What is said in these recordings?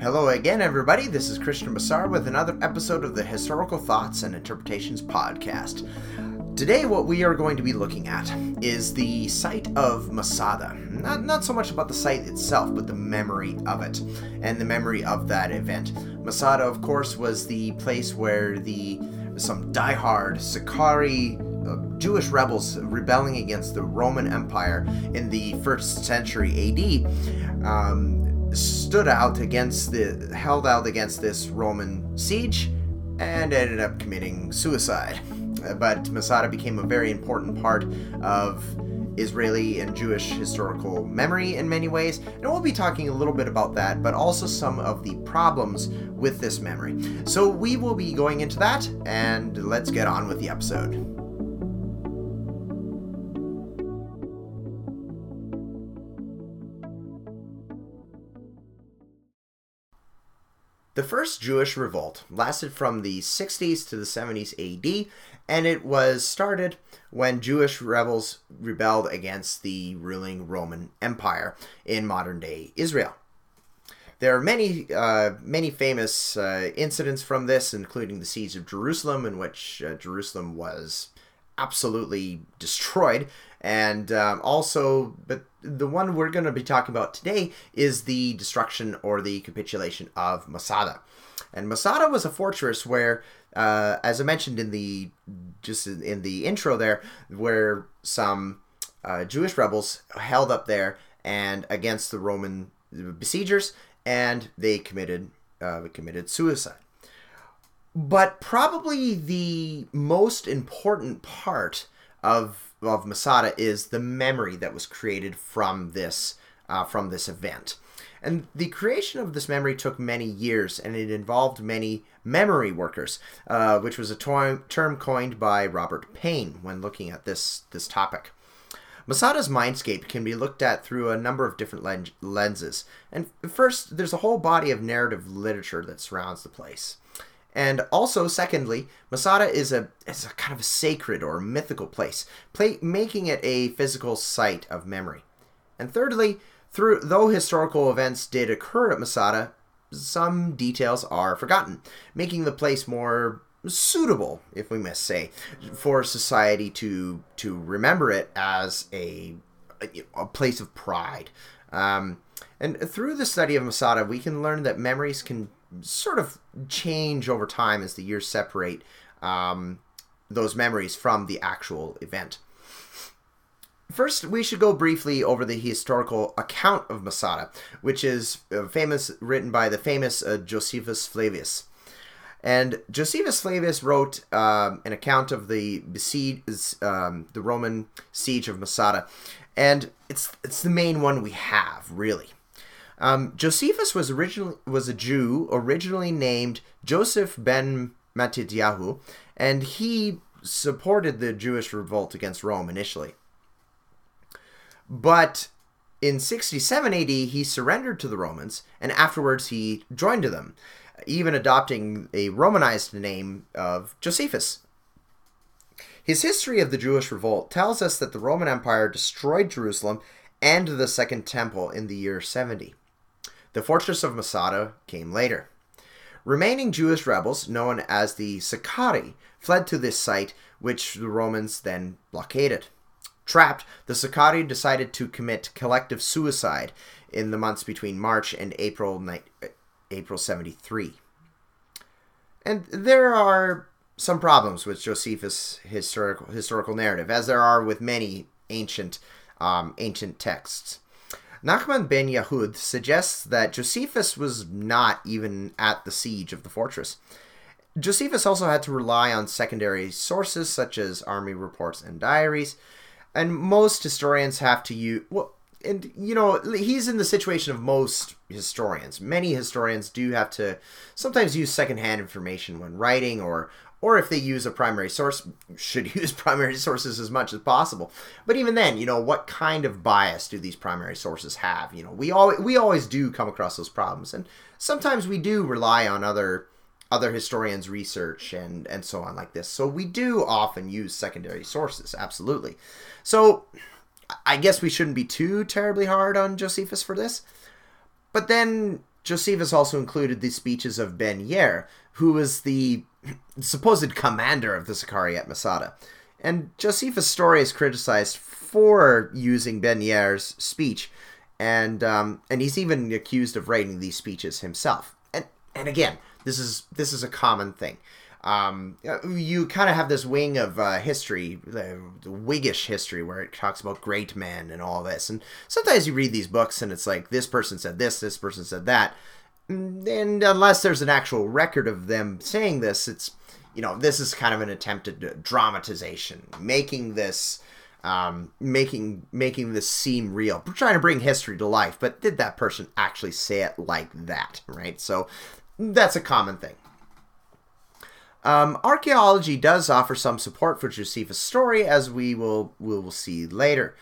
Hello again, everybody. This is Christian Bassar with another episode of the Historical Thoughts and Interpretations podcast. Today, what we are going to be looking at is the site of Masada. Not, not so much about the site itself, but the memory of it and the memory of that event. Masada, of course, was the place where the some diehard Sicarii uh, Jewish rebels rebelling against the Roman Empire in the first century AD um, stood out against the held out against this Roman siege and ended up committing suicide. Uh, but Masada became a very important part of Israeli and Jewish historical memory in many ways, and we'll be talking a little bit about that, but also some of the problems with this memory. So we will be going into that, and let's get on with the episode. The first Jewish revolt lasted from the 60s to the 70s AD, and it was started when Jewish rebels rebelled against the ruling Roman Empire in modern day Israel. There are many, uh, many famous uh, incidents from this, including the siege of Jerusalem, in which uh, Jerusalem was absolutely destroyed, and um, also, but the one we're going to be talking about today is the destruction or the capitulation of Masada. And Masada was a fortress where, uh, as I mentioned in the just in the intro there, where some uh, Jewish rebels held up there and against the Roman besiegers, and they committed uh, committed suicide. But probably the most important part of of Masada is the memory that was created from this uh, from this event. And the creation of this memory took many years, and it involved many memory workers, uh, which was a to- term coined by Robert Paine when looking at this this topic. Masada's mindscape can be looked at through a number of different len- lenses. And first, there's a whole body of narrative literature that surrounds the place. And also, secondly, Masada is a is a kind of a sacred or mythical place, play, making it a physical site of memory. And thirdly, through though historical events did occur at Masada, some details are forgotten, making the place more suitable, if we must say, for society to to remember it as a a place of pride. Um, and through the study of Masada, we can learn that memories can sort of change over time as the years separate um, those memories from the actual event. First, we should go briefly over the historical account of Masada, which is uh, famous, written by the famous uh, Josephus Flavius. And Josephus Flavius wrote um, an account of the besiege, um, the Roman siege of Masada, and it's it's the main one we have, really. Um, Josephus was originally was a Jew originally named Joseph ben Matityahu, and he supported the Jewish revolt against Rome initially. But in 67 AD, he surrendered to the Romans, and afterwards he joined them, even adopting a Romanized name of Josephus. His history of the Jewish revolt tells us that the Roman Empire destroyed Jerusalem and the Second Temple in the year 70. The fortress of Masada came later. Remaining Jewish rebels, known as the Sicarii, fled to this site, which the Romans then blockaded. Trapped, the Sicarii decided to commit collective suicide in the months between March and April, April 73. And there are some problems with Josephus' historical, historical narrative, as there are with many ancient, um, ancient texts. Nachman ben Yehuda suggests that Josephus was not even at the siege of the fortress. Josephus also had to rely on secondary sources such as army reports and diaries, and most historians have to use well, and you know he's in the situation of most historians. Many historians do have to sometimes use secondhand information when writing or or if they use a primary source, should use primary sources as much as possible. But even then, you know, what kind of bias do these primary sources have? You know, we all we always do come across those problems, and sometimes we do rely on other other historians' research and and so on like this. So we do often use secondary sources, absolutely. So I guess we shouldn't be too terribly hard on Josephus for this. But then Josephus also included the speeches of Ben Yair, who was the supposed commander of the Sicarii at Masada. And Josephus' story is criticized for using Ben Yair's speech, and um, and he's even accused of writing these speeches himself. And and again, this is this is a common thing. Um, you kind of have this wing of uh, history, the, the Whiggish history, where it talks about great men and all this. And sometimes you read these books and it's like this person said this, this person said that, and unless there's an actual record of them saying this, it's you know this is kind of an attempted dramatization, making this. Um, making making this seem real, We're trying to bring history to life. But did that person actually say it like that? Right. So that's a common thing. Um, archaeology does offer some support for Josephus' story, as we will we will see later.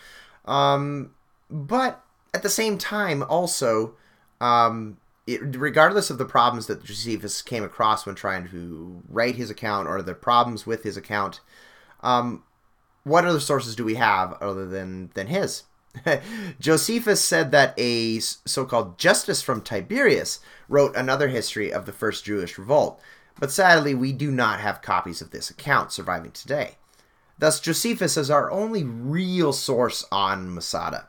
Um, but at the same time, also, um, it, regardless of the problems that Josephus came across when trying to write his account or the problems with his account, um, what other sources do we have other than than his? Josephus said that a so-called Justus from Tiberias wrote another history of the first Jewish revolt but sadly we do not have copies of this account surviving today. Thus, Josephus is our only real source on Masada.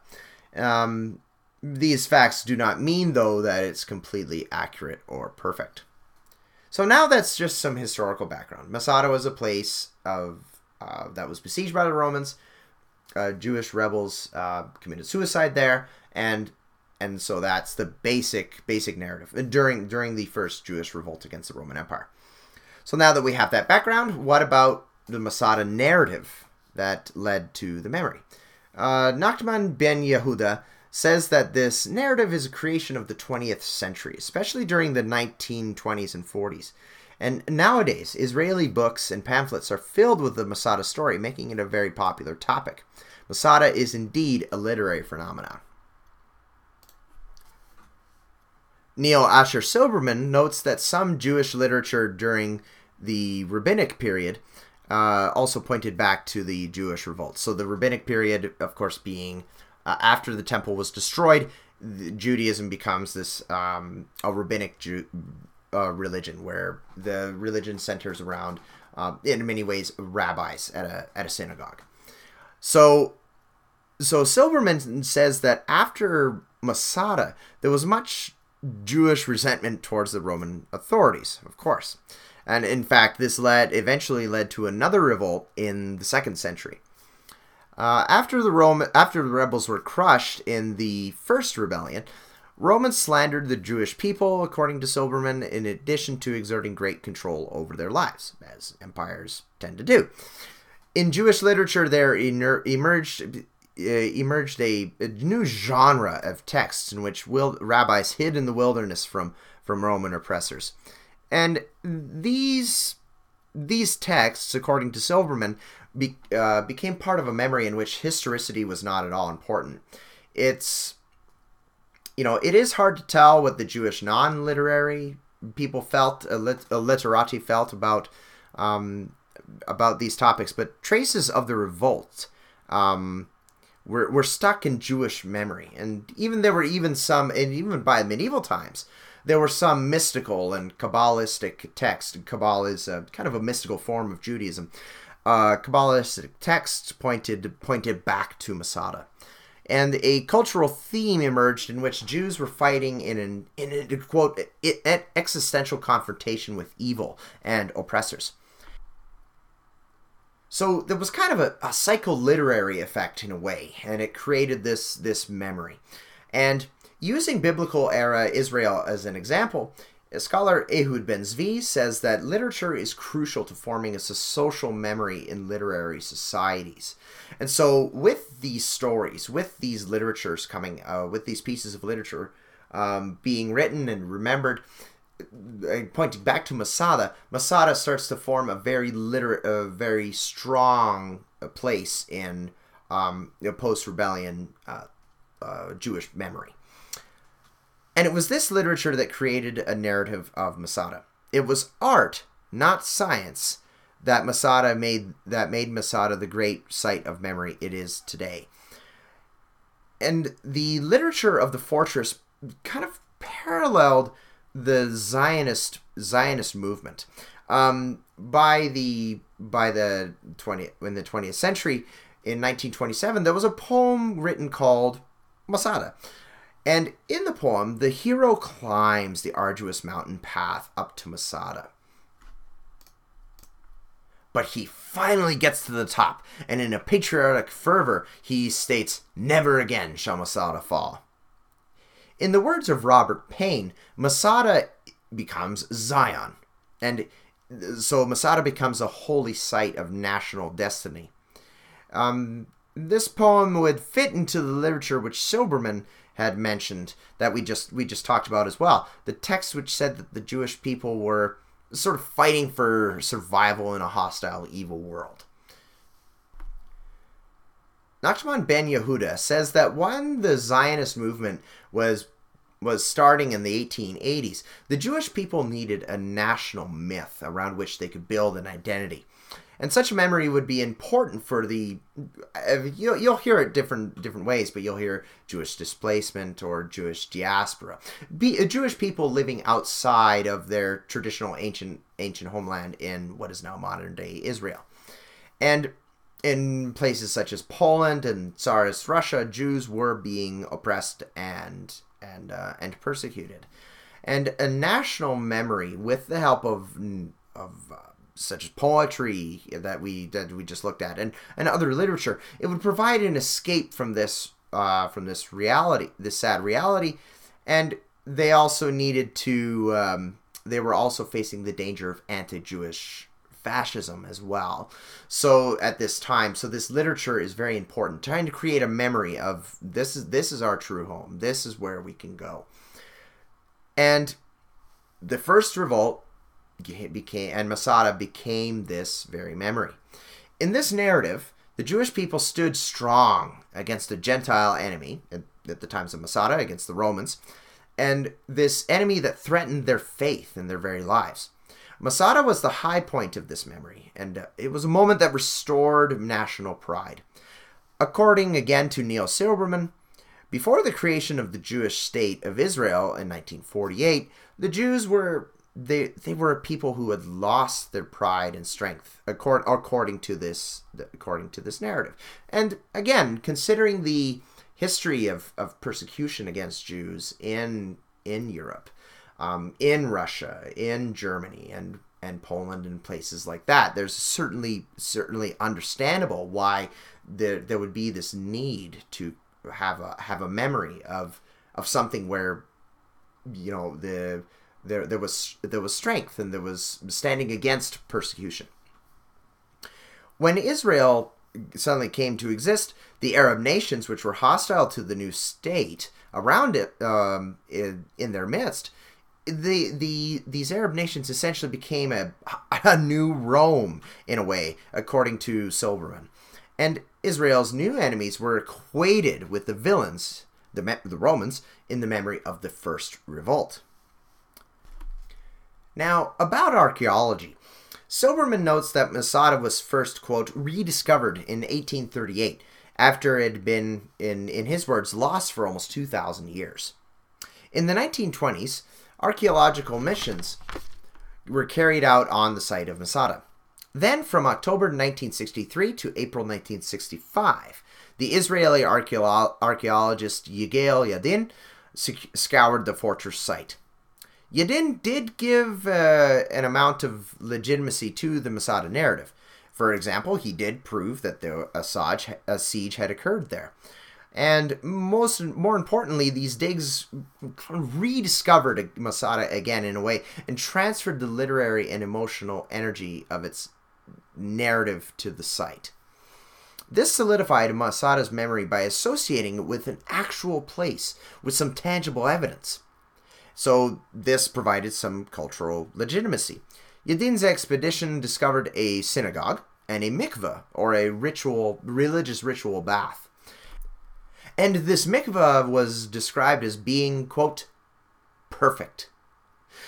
Um, these facts do not mean, though, that it's completely accurate or perfect. So now that's just some historical background. Masada was a place of uh, that was besieged by the Romans. Uh, Jewish rebels uh, committed suicide there, and and so that's the basic basic narrative during during the first Jewish revolt against the Roman Empire. So now that we have that background, what about the Masada narrative that led to the memory? Uh, Nachman ben Yehuda says that this narrative is a creation of the 20th century, especially during the 1920s and 40s. And nowadays, Israeli books and pamphlets are filled with the Masada story, making it a very popular topic. Masada is indeed a literary phenomenon. Neil Asher Silberman notes that some Jewish literature during the rabbinic period uh, also pointed back to the Jewish revolt. So the rabbinic period, of course, being uh, after the temple was destroyed, Judaism becomes this um, a rabbinic Jew, uh, religion where the religion centers around, um, in many ways, rabbis at a at a synagogue. So, so Silberman says that after Masada, there was much Jewish resentment towards the Roman authorities, of course. And in fact, this led eventually led to another revolt in the second century. Uh, after the Roman, after the rebels were crushed in the first rebellion, Romans slandered the Jewish people, according to Silberman, in addition to exerting great control over their lives, as empires tend to do. In Jewish literature, there emerged uh, emerged a, a, new genre of texts in which rabbis hid in the wilderness from, from Roman oppressors. And these these texts, according to Silberman, be, uh, became part of a memory in which historicity was not at all important. It's you know, it is hard to tell what the Jewish non-literary people felt, literati felt about um, about these topics, but traces of the revolt um, were, were stuck in Jewish memory. And even there were even some, and even by medieval times, there were some mystical and Kabbalistic texts. Kabbalah is a, kind of a mystical form of Judaism. Uh, Kabbalistic texts pointed pointed back to Masada, and a cultural theme emerged in which Jews were fighting in an in a quote existential confrontation with evil and oppressors. So there was kind of a, a psycholiterary effect in a way, and it created this this memory. And using biblical era Israel as an example, scholar Ehud Ben Zvi says that literature is crucial to forming a social memory in literary societies. And so, with these stories, with these literatures coming, uh, with these pieces of literature um, being written and remembered, pointing back to Masada, Masada starts to form a very liter- a very strong uh, place in um, post rebellion uh, uh, Jewish memory. And it was this literature that created a narrative of Masada. It was art, not science, that Masada made that made Masada the great site of memory it is today. And the literature of the fortress kind of paralleled the Zionist Zionist movement. Um, by the by the 20 in the 20th century in 1927 there was a poem written called Masada. And in the poem, the hero climbs the arduous mountain path up to Masada. But he finally gets to the top, and in a patriotic fervor, he states, Never again shall Masada fall. In the words of Robert Paine, Masada becomes Zion, and so Masada becomes a holy site of national destiny. Um, this poem would fit into the literature which Silberman had mentioned that we just we just talked about as well. The text which said that the Jewish people were sort of fighting for survival in a hostile, evil world. Nachman ben Yehuda says that when the Zionist movement was was starting in the 1880s, the Jewish people needed a national myth around which they could build an identity. And such a memory would be important for the you'll, you'll hear it different different ways, but you'll hear Jewish displacement or Jewish diaspora, be Jewish people living outside of their traditional ancient ancient homeland in what is now modern day Israel, and in places such as Poland and Tsarist Russia, Jews were being oppressed and and uh, and persecuted, and a national memory with the help of of uh, such as poetry that we that we just looked at and and other literature, it would provide an escape from this uh, from this reality, this sad reality, and they also needed to. Um, they were also facing the danger of anti-Jewish fascism as well. So at this time, so this literature is very important, trying to create a memory of this is this is our true home. This is where we can go. And the first revolt became and Masada became this very memory. In this narrative, the Jewish people stood strong against a Gentile enemy at, the times of Masada against the Romans, and this enemy that threatened their faith and their very lives. Masada was the high point of this memory, and uh, it was a moment that restored national pride. According again to Neil Silberman, before the creation of the Jewish state of Israel in 1948, the Jews were they they were people who had lost their pride and strength according according to this according to this narrative. And again, considering the history of, of persecution against Jews in in Europe, um, in Russia, in Germany, and and Poland and places like that. There's certainly certainly understandable why there there would be this need to have a have a memory of of something where you know the there there was there was strength and there was standing against persecution. When Israel suddenly came to exist, the Arab nations, which were hostile to the new state around it um, in, in their midst, the the these Arab nations essentially became a a new Rome in a way, according to Silberman, and Israel's new enemies were equated with the villains, the the Romans, in the memory of the first revolt. Now, about archaeology. Silberman notes that Masada was first, quote, rediscovered in 1838 after it had been, in, in his words, lost for almost 2,000 years. In the 1920s, archaeological missions were carried out on the site of Masada. Then, from October 1963 to April 1965, the Israeli archaeologist Yigael Yadin scoured the fortress site. Yadin did give uh, an amount of legitimacy to the Masada narrative. For example, he did prove that the, a, siege, a siege had occurred there. And most more importantly, these digs rediscovered Masada again in a way and transferred the literary and emotional energy of its narrative to the site. This solidified Masada's memory by associating it with an actual place with some tangible evidence. So this provided some cultural legitimacy. Yadin's expedition discovered a synagogue and a mikveh, or a ritual, religious ritual bath. And this mikveh was described as being, quote, perfect.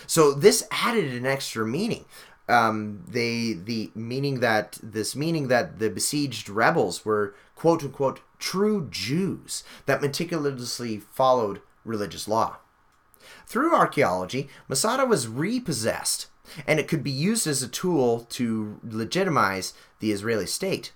So this added an extra meaning. Um, they the meaning that this meaning that the besieged rebels were quote unquote true Jews that meticulously followed religious law. Through archaeology, Masada was repossessed, and it could be used as a tool to legitimize the Israeli state.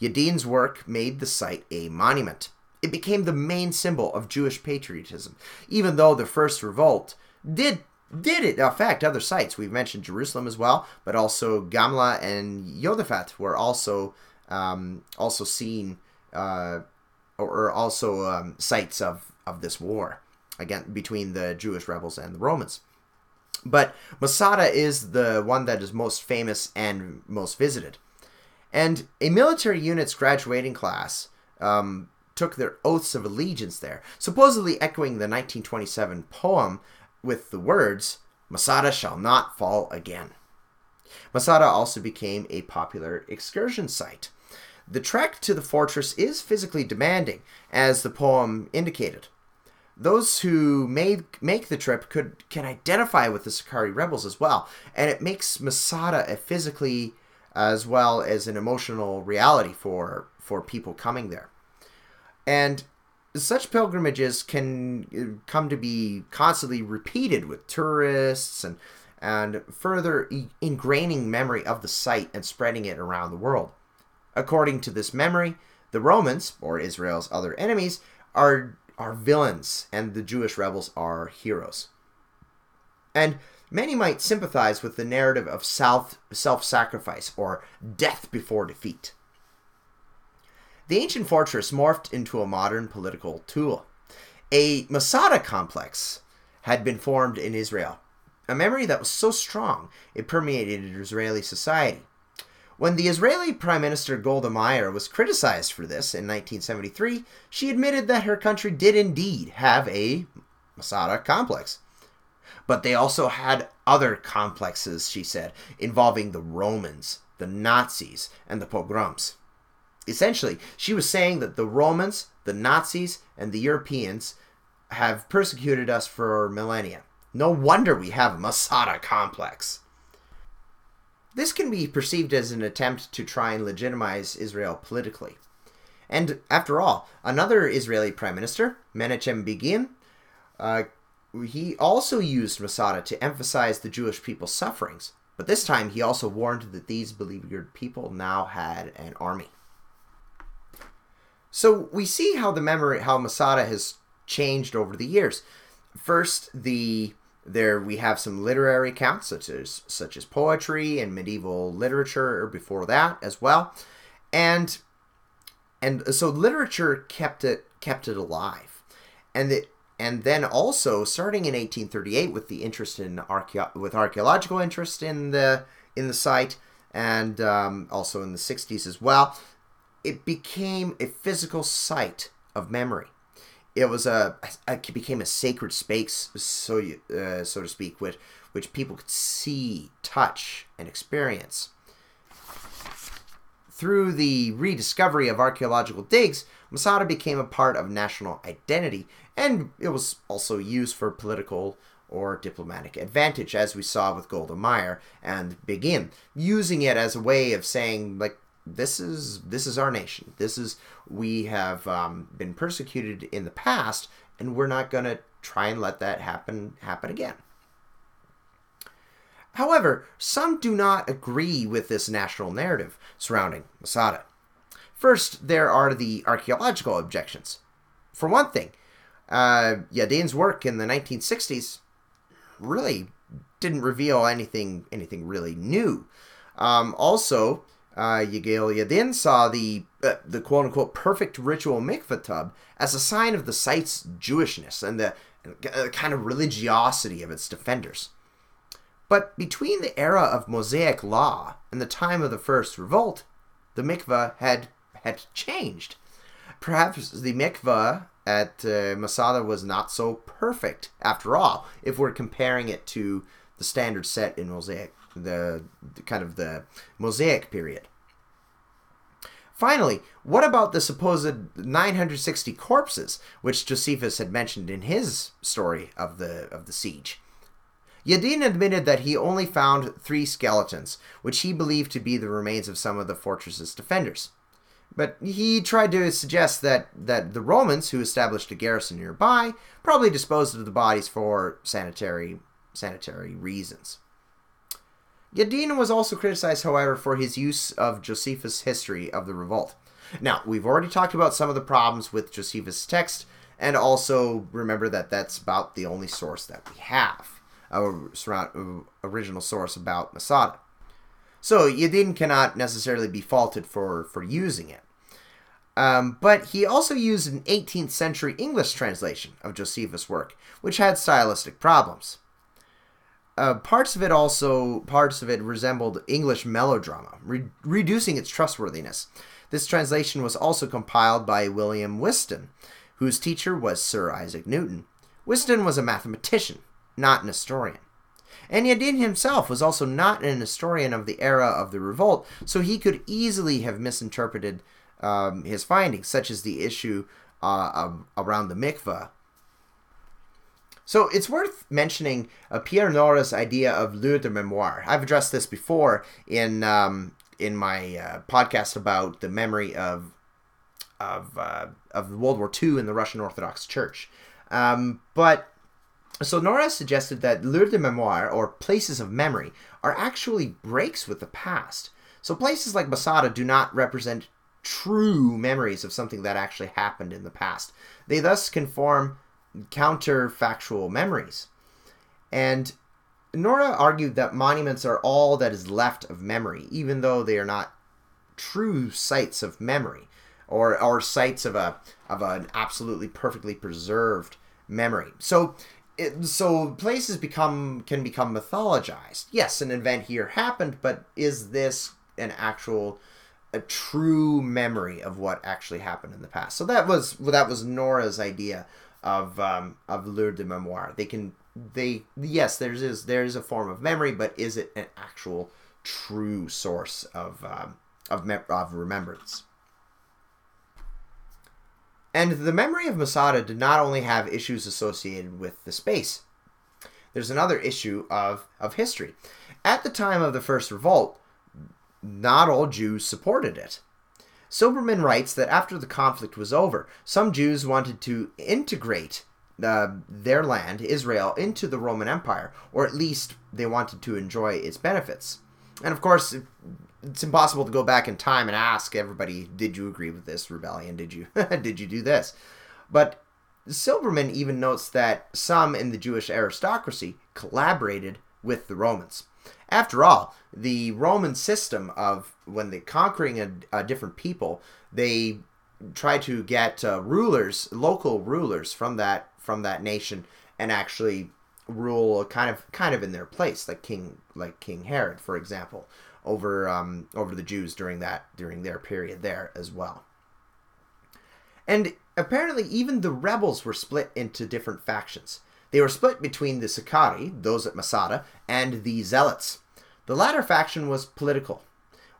Yadin's work made the site a monument. It became the main symbol of Jewish patriotism, even though the first revolt did did it affect other sites. We've mentioned Jerusalem as well, but also Gamla and Yodafat were also um, also seen uh, or also um, sites of of this war again between the Jewish rebels and the Romans. But Masada is the one that is most famous and most visited. And a military unit's graduating class um, took their oaths of allegiance there, supposedly echoing the 1927 poem with the words, Masada shall not fall again. Masada also became a popular excursion site. The trek to the fortress is physically demanding, as the poem indicated. Those who made make the trip could can identify with the Sicarii rebels as well, and it makes Masada a physically as well as an emotional reality for for people coming there. And such pilgrimages can uh, come to be constantly repeated with tourists and and further ingraining memory of the site and spreading it around the world. According to this memory, the Romans, or Israel's other enemies, are are villains and the Jewish rebels are heroes. And many might sympathize with the narrative of self sacrifice or death before defeat. The ancient fortress morphed into a modern political tool. A Masada complex had been formed in Israel, a memory that was so strong it permeated Israeli society. When the Israeli Prime Minister Golda Meir was criticized for this in 1973, she admitted that her country did indeed have a Masada complex. But they also had other complexes, she said, involving the Romans, the Nazis, and the pogroms. Essentially, she was saying that the Romans, the Nazis, and the Europeans have persecuted us for millennia. No wonder we have a Masada complex. This can be perceived as an attempt to try and legitimize Israel politically. And after all, another Israeli prime minister, Menachem Begin, uh, he also used Masada to emphasize the Jewish people's sufferings. But this time, he also warned that these beleaguered people now had an army. So we see how the memory, how Masada has changed over the years. First, the there we have some literary accounts such as such as poetry and medieval literature before that as well. And and so literature kept it kept it alive. And it and then also starting in 1838 with the interest in archeo- with archaeological interest in the in the site and um, also in the 60s as well it became a physical site of memory it was a it became a sacred space, so uh, so to speak, which which people could see, touch, and experience. Through the rediscovery of archaeological digs, Masada became a part of national identity, and it was also used for political or diplomatic advantage, as we saw with Golda Meir and Begin, using it as a way of saying, like, this is this is our nation. This is we have um, been persecuted in the past, and we're not going to try and let that happen happen again. However, some do not agree with this national narrative surrounding Masada. First, there are the archaeological objections. For one thing, uh, Yadin's work in the 1960s really didn't reveal anything anything really new. Um, also, uh, Yigael Yadin saw the uh, the quote unquote perfect ritual mikveh tub as a sign of the site's Jewishness and the uh, kind of religiosity of its defenders. But between the era of Mosaic law and the time of the first revolt, the mikveh had had changed. Perhaps the mikveh at uh, Masada was not so perfect after all, if we're comparing it to the standard set in Mosaic the, kind of the Mosaic period. Finally, what about the supposed 960 corpses which Josephus had mentioned in his story of the of the siege? Yadin admitted that he only found three skeletons, which he believed to be the remains of some of the fortress's defenders. But he tried to suggest that, that the Romans, who established a garrison nearby, probably disposed of the bodies for sanitary sanitary reasons. Yadin was also criticized, however, for his use of Josephus' history of the revolt. Now, we've already talked about some of the problems with Josephus' text, and also remember that that's about the only source that we have, our original source about Masada. So Yadin cannot necessarily be faulted for, for using it. Um, but he also used an 18th century English translation of Josephus' work, which had stylistic problems. Uh, parts of it also parts of it resembled English melodrama, re- reducing its trustworthiness. This translation was also compiled by William Whiston, whose teacher was Sir Isaac Newton. Whiston was a mathematician, not an historian. And Yadin himself was also not an historian of the era of the revolt, so he could easily have misinterpreted um, his findings, such as the issue uh, around the mikvah so it's worth mentioning uh, Pierre Nora's idea of lieu de mémoire. I've addressed this before in um, in my uh, podcast about the memory of of uh, of World War II in the Russian Orthodox Church. Um, but so Nora suggested that lieux de mémoire or places of memory are actually breaks with the past. So places like Masada do not represent true memories of something that actually happened in the past. They thus conform counterfactual memories. And Nora argued that monuments are all that is left of memory, even though they are not true sites of memory or, or sites of a of an absolutely perfectly preserved memory. So it, so places become can become mythologized. Yes, an event here happened, but is this an actual a true memory of what actually happened in the past? So that was that was Nora's idea of um, of lieu de mémoire. They can they yes, there's is there is a form of memory, but is it an actual true source of um, of me- of remembrance? And the memory of Masada did not only have issues associated with the space. There's another issue of, of history. At the time of the First Revolt, not all Jews supported it. Silberman writes that after the conflict was over, some Jews wanted to integrate uh, their land, Israel, into the Roman Empire, or at least they wanted to enjoy its benefits. And of course, it's impossible to go back in time and ask everybody, "Did you agree with this rebellion? Did you did you do this?" But Silberman even notes that some in the Jewish aristocracy collaborated with the Romans. After all, the Roman system of when they're conquering a, a different people, they try to get uh, rulers, local rulers from that from that nation, and actually rule kind of kind of in their place, like King like King Herod, for example, over um, over the Jews during that during their period there as well. And apparently, even the rebels were split into different factions. They were split between the Sicarii, those at Masada, and the Zealots. The latter faction was political,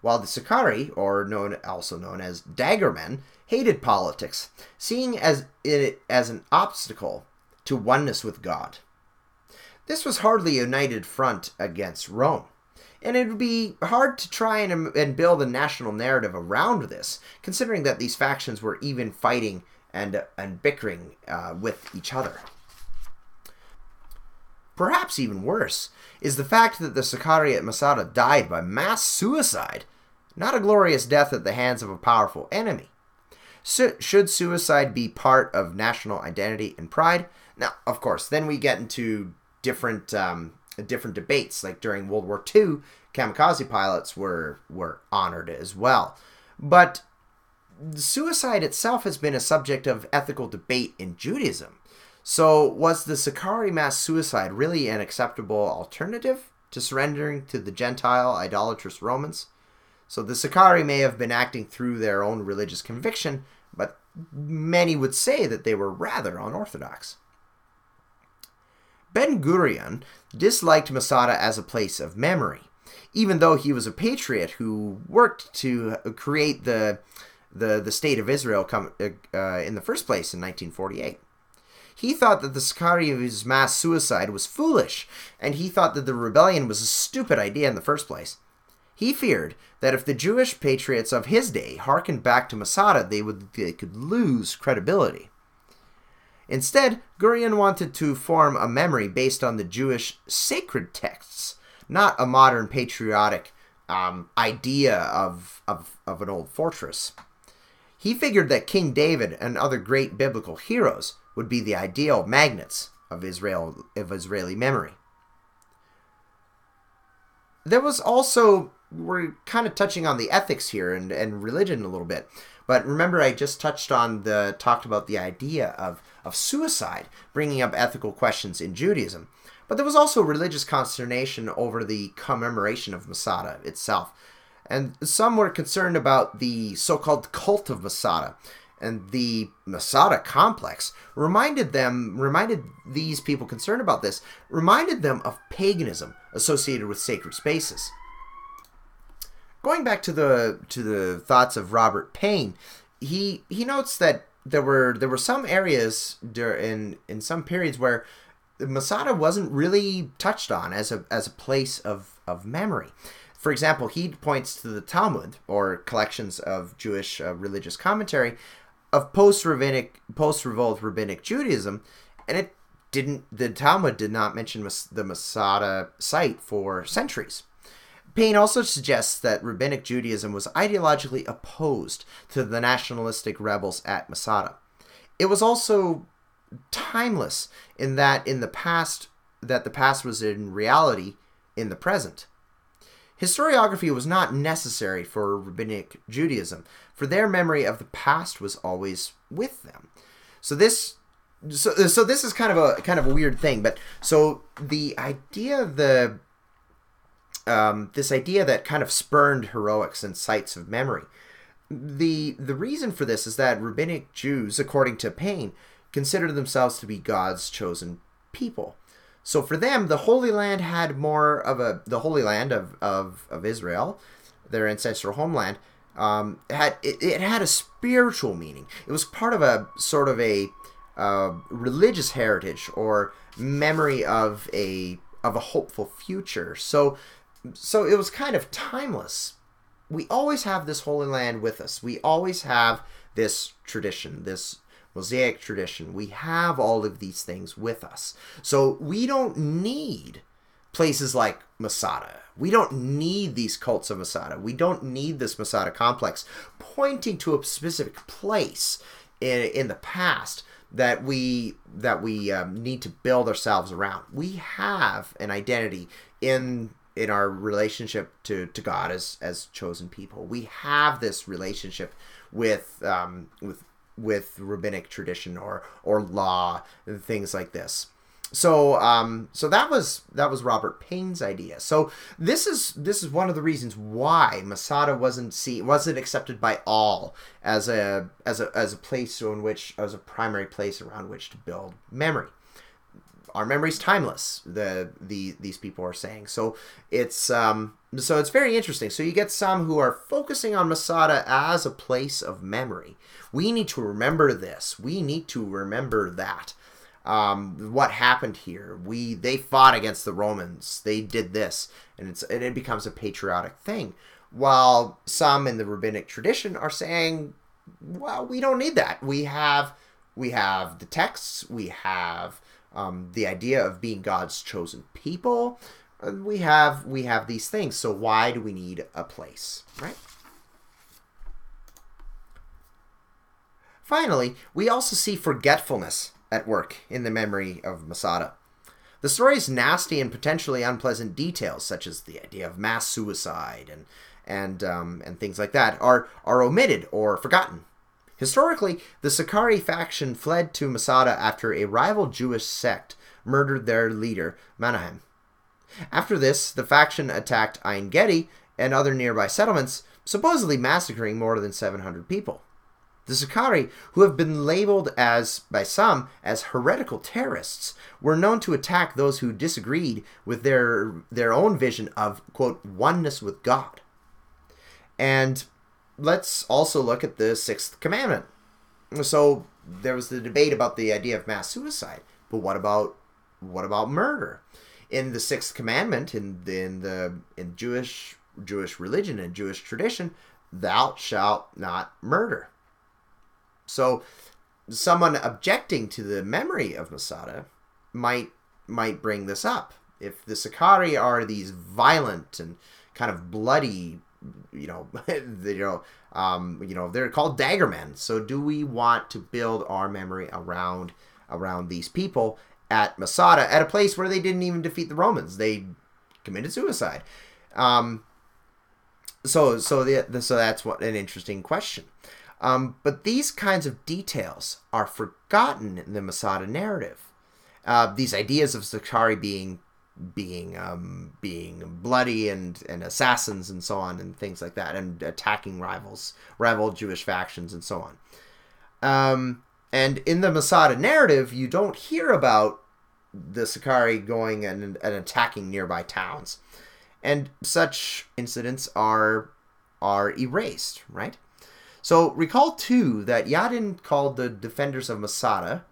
while the Sicarii, or known also known as Daggermen, hated politics, seeing as it as an obstacle to oneness with God. This was hardly a united front against Rome, and it would be hard to try and, and build a national narrative around this, considering that these factions were even fighting and, and bickering uh, with each other. Perhaps even worse is the fact that the Sicarii at Masada died by mass suicide, not a glorious death at the hands of a powerful enemy. Should suicide be part of national identity and pride? Now, of course, then we get into different um, different debates. Like during World War II, kamikaze pilots were were honored as well. But suicide itself has been a subject of ethical debate in Judaism. So, was the Sicarii mass suicide really an acceptable alternative to surrendering to the Gentile, idolatrous Romans? So, the Sicarii may have been acting through their own religious conviction, but many would say that they were rather unorthodox. Ben Gurion disliked Masada as a place of memory, even though he was a patriot who worked to create the the, the state of Israel come, uh, in the first place in 1948. He thought that the Sicarii's mass suicide was foolish, and he thought that the rebellion was a stupid idea in the first place. He feared that if the Jewish patriots of his day hearkened back to Masada, they would they could lose credibility. Instead, Gurion wanted to form a memory based on the Jewish sacred texts, not a modern patriotic um, idea of, of, of an old fortress. He figured that King David and other great biblical heroes would be the ideal magnets of Israel of Israeli memory. There was also we're kind of touching on the ethics here and, and religion a little bit. But remember, I just touched on the talked about the idea of, of suicide, bringing up ethical questions in Judaism. But there was also religious consternation over the commemoration of Masada itself. And some were concerned about the so called cult of Masada. And the Masada complex reminded them, reminded these people concerned about this, reminded them of paganism associated with sacred spaces going back to the to the thoughts of Robert Paine, he he notes that there were there were some areas in in some periods where Masada wasn't really touched on as a as a place of of memory. For example, he points to the Talmud or collections of Jewish uh, religious commentary of post rabbinic post revolt rabbinic Judaism, and it didn't the Talmud did not mention the Masada site for centuries. Paine also suggests that Rabbinic Judaism was ideologically opposed to the nationalistic rebels at Masada. It was also timeless in that in the past that the past was in reality in the present. Historiography was not necessary for Rabbinic Judaism, for their memory of the past was always with them. So this so, so this is kind of a kind of a weird thing, but so the idea the um, this idea that kind of spurned heroics and sites of memory. The the reason for this is that rabbinic Jews, according to Paine, considered themselves to be God's chosen people. So for them, the Holy Land had more of a the Holy Land of of, of Israel, their ancestral homeland, um, had it, it had a spiritual meaning. It was part of a sort of a uh, religious heritage or memory of a of a hopeful future. So so it was kind of timeless. We always have this Holy Land with us. We always have this tradition, this Mosaic tradition. We have all of these things with us. So we don't need places like Masada. We don't need these cults of Masada. We don't need this Masada complex pointing to a specific place in, in the past that we that we um, need to build ourselves around. We have an identity in in our relationship to, to God as as chosen people. We have this relationship with um, with with rabbinic tradition or or law things like this. So um, so that was that was Robert Paine's idea. So this is this is one of the reasons why Masada wasn't see wasn't accepted by all as a as a as a place in which as a primary place around which to build memory our memory's timeless. The the these people are saying so. It's um so it's very interesting. So you get some who are focusing on Masada as a place of memory. We need to remember this. We need to remember that. Um, what happened here? We they fought against the Romans. They did this, and it's and it becomes a patriotic thing. While some in the rabbinic tradition are saying, well, we don't need that. We have we have the texts. We have um, the idea of being God's chosen people. Uh, we have we have these things. So why do we need a place, right? Finally, we also see forgetfulness at work in the memory of Masada. The story's nasty and potentially unpleasant details, such as the idea of mass suicide and and um, and things like that, are are omitted or forgotten Historically, the Sicarii faction fled to Masada after a rival Jewish sect murdered their leader, Manahem. After this, the faction attacked Ein Gedi and other nearby settlements, supposedly massacring more than 700 people. The Sicarii, who have been labeled as by some as heretical terrorists, were known to attack those who disagreed with their their own vision of quote oneness with God. And let's also look at the sixth commandment. So there was the debate about the idea of mass suicide, but what about what about murder? In the sixth commandment, in in the in Jewish Jewish religion and Jewish tradition, thou shalt not murder. So, someone objecting to the memory of Masada might might bring this up. If the Sicarii are these violent and kind of bloody, you know, you know, um, you know, they're called daggermen. So, do we want to build our memory around around these people at Masada, at a place where they didn't even defeat the Romans? They committed suicide. Um, so, so the, so that's what an interesting question. Um, but these kinds of details are forgotten in the Masada narrative. Uh, these ideas of Sicarii being being um, being bloody and, and assassins and so on and things like that and attacking rivals rival Jewish factions and so on. Um, and in the Masada narrative, you don't hear about the Sicarii going and, and attacking nearby towns, and such incidents are are erased, right? So recall too that Yadin called the defenders of Masada,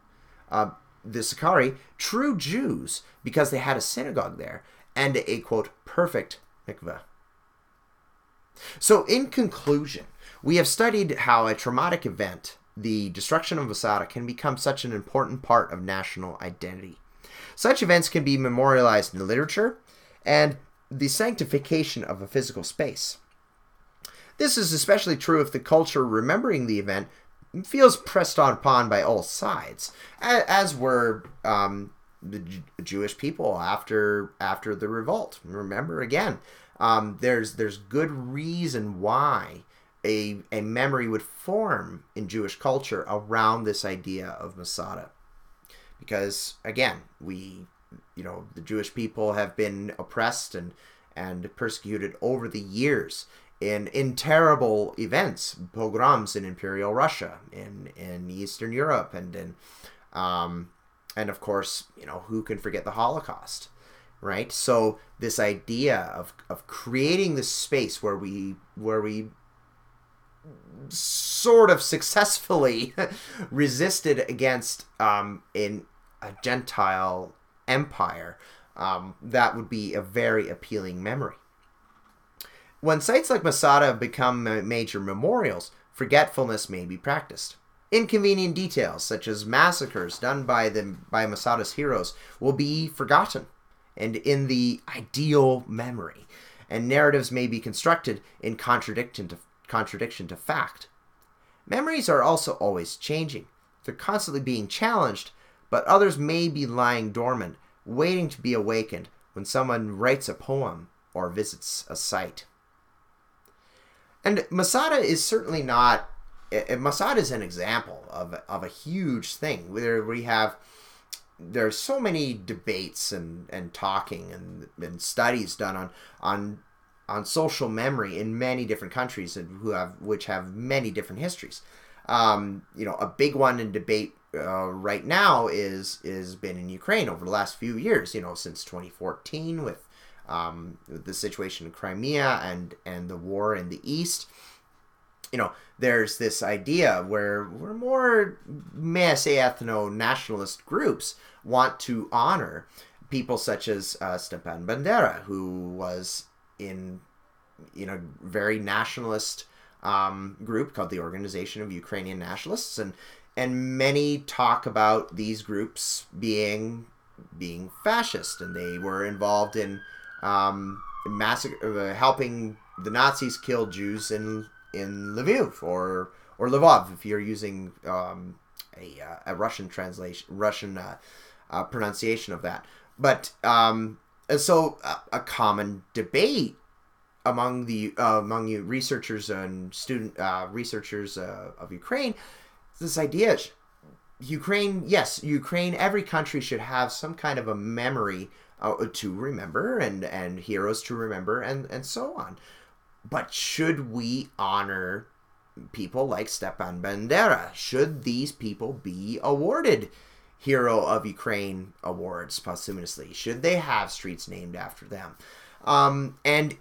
uh, the Sicarii, true Jews because they had a synagogue there and a quote perfect mikveh. So in conclusion, we have studied how a traumatic event, the destruction of Masada, can become such an important part of national identity. Such events can be memorialized in literature and the sanctification of a physical space. This is especially true if the culture remembering the event feels pressed on upon by all sides, as were um, the Jewish people after after the revolt. Remember again, um, there's there's good reason why a a memory would form in Jewish culture around this idea of Masada, because again, we you know the Jewish people have been oppressed and and persecuted over the years in in terrible events, pogroms in Imperial Russia, in in Eastern Europe, and in um, and of course, you know, who can forget the Holocaust, right? So this idea of of creating this space where we where we sort of successfully resisted against um, in a Gentile empire, um, that would be a very appealing memory. When sites like Masada become major memorials, forgetfulness may be practiced. Inconvenient details, such as massacres done by the by Masada's heroes, will be forgotten and in the ideal memory, and narratives may be constructed in contradiction to, contradiction to fact. Memories are also always changing. They're constantly being challenged, but others may be lying dormant, waiting to be awakened when someone writes a poem or visits a site. And Masada is certainly not. Masada is an example of of a huge thing where we have there's so many debates and, and talking and, and studies done on on on social memory in many different countries and who have which have many different histories. Um, you know, a big one in debate uh, right now is is been in Ukraine over the last few years. You know, since 2014 with um, the situation in Crimea and and the war in the east. You know, there's this idea where we're more, may I say, ethno nationalist groups want to honor people such as uh, Stepan Bandera, who was in, you know, very nationalist um, group called the Organization of Ukrainian Nationalists, and and many talk about these groups being being fascist, and they were involved in um, massacre, uh, helping the Nazis kill Jews in in Lviv or or Lvov if you're using um, a, uh, a Russian translation, Russian uh, uh, pronunciation of that. But um, so a, a, common debate among the uh, among you researchers and student uh, researchers uh, of Ukraine, this idea. Ukraine, yes, Ukraine. Every country should have some kind of a memory uh, to remember and and heroes to remember and and so on. But should we honor people like Stepan Bandera? Should these people be awarded Hero of Ukraine awards posthumously? Should they have streets named after them? Um, and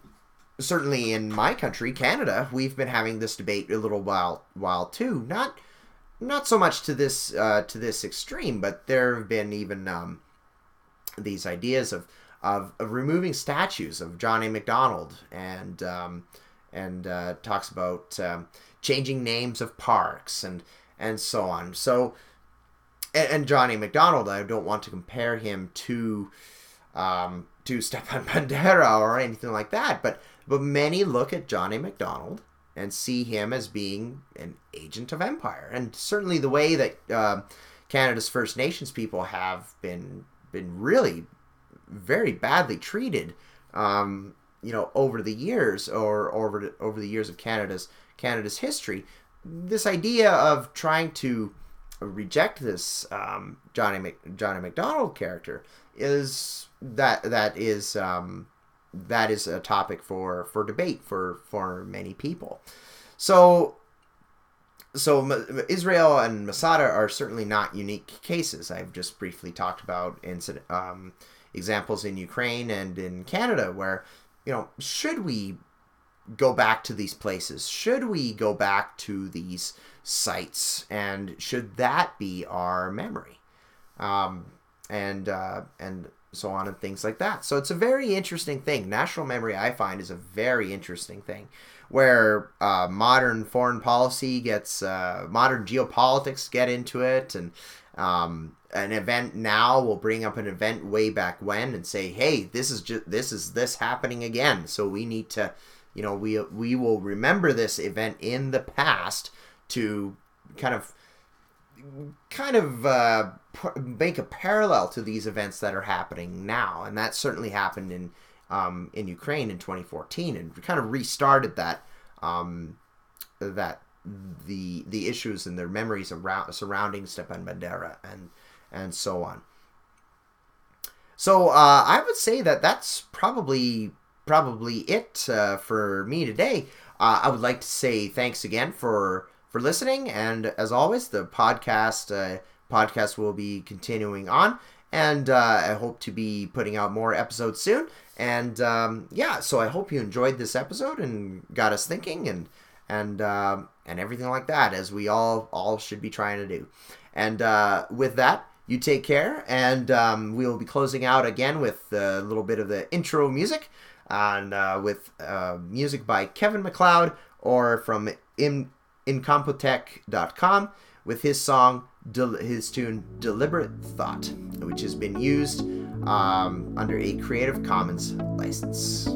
certainly in my country, Canada, we've been having this debate a little while while too. Not not so much to this uh, to this extreme, but there have been even um, these ideas of of, of removing statues of John A. Macdonald and um, and uh, talks about um, changing names of parks and and so on. So and, and John A. Macdonald, I don't want to compare him to um, to Stepan Bandera or anything like that, but but many look at John A. Macdonald and see him as being an agent of empire, and certainly the way that uh, Canada's First Nations people have been been really very badly treated, um, you know, over the years or over over the years of Canada's Canada's history. This idea of trying to reject this um, Johnny Mc, Johnny Macdonald character is that that is um, that is a topic for for debate for for many people. So so Israel and Masada are certainly not unique cases. I've just briefly talked about incident um, examples in Ukraine and in Canada where you know should we go back to these places? Should we go back to these sites? And should that be our memory? Um, and uh, and so on and things like that. So it's a very interesting thing. National memory, I find, is a very interesting thing, where uh, modern foreign policy gets uh, modern geopolitics get into it, and um, an event now will bring up an event way back when and say, "Hey, this is just this is this happening again." So we need to, you know, we we will remember this event in the past to kind of kind of uh, make a parallel to these events that are happening now, and that certainly happened in um, in Ukraine in 2014, and kind of restarted that um, that the the issues and their memories around surrounding Stepan Bandera and and so on. So uh, I would say that that's probably probably it uh, for me today. Uh, I would like to say thanks again for for listening. And as always, the podcast uh, podcast will be continuing on, and uh, I hope to be putting out more episodes soon. And um, yeah, so I hope you enjoyed this episode and got us thinking and and um, and everything like that, as we all all should be trying to do. And uh, with that, you take care, and um, we will be closing out again with a little bit of the intro music, and uh, with uh, music by Kevin MacLeod or from in incompetech.com with his song, his tune Deliberate Thought, which has been used um, under a Creative Commons license.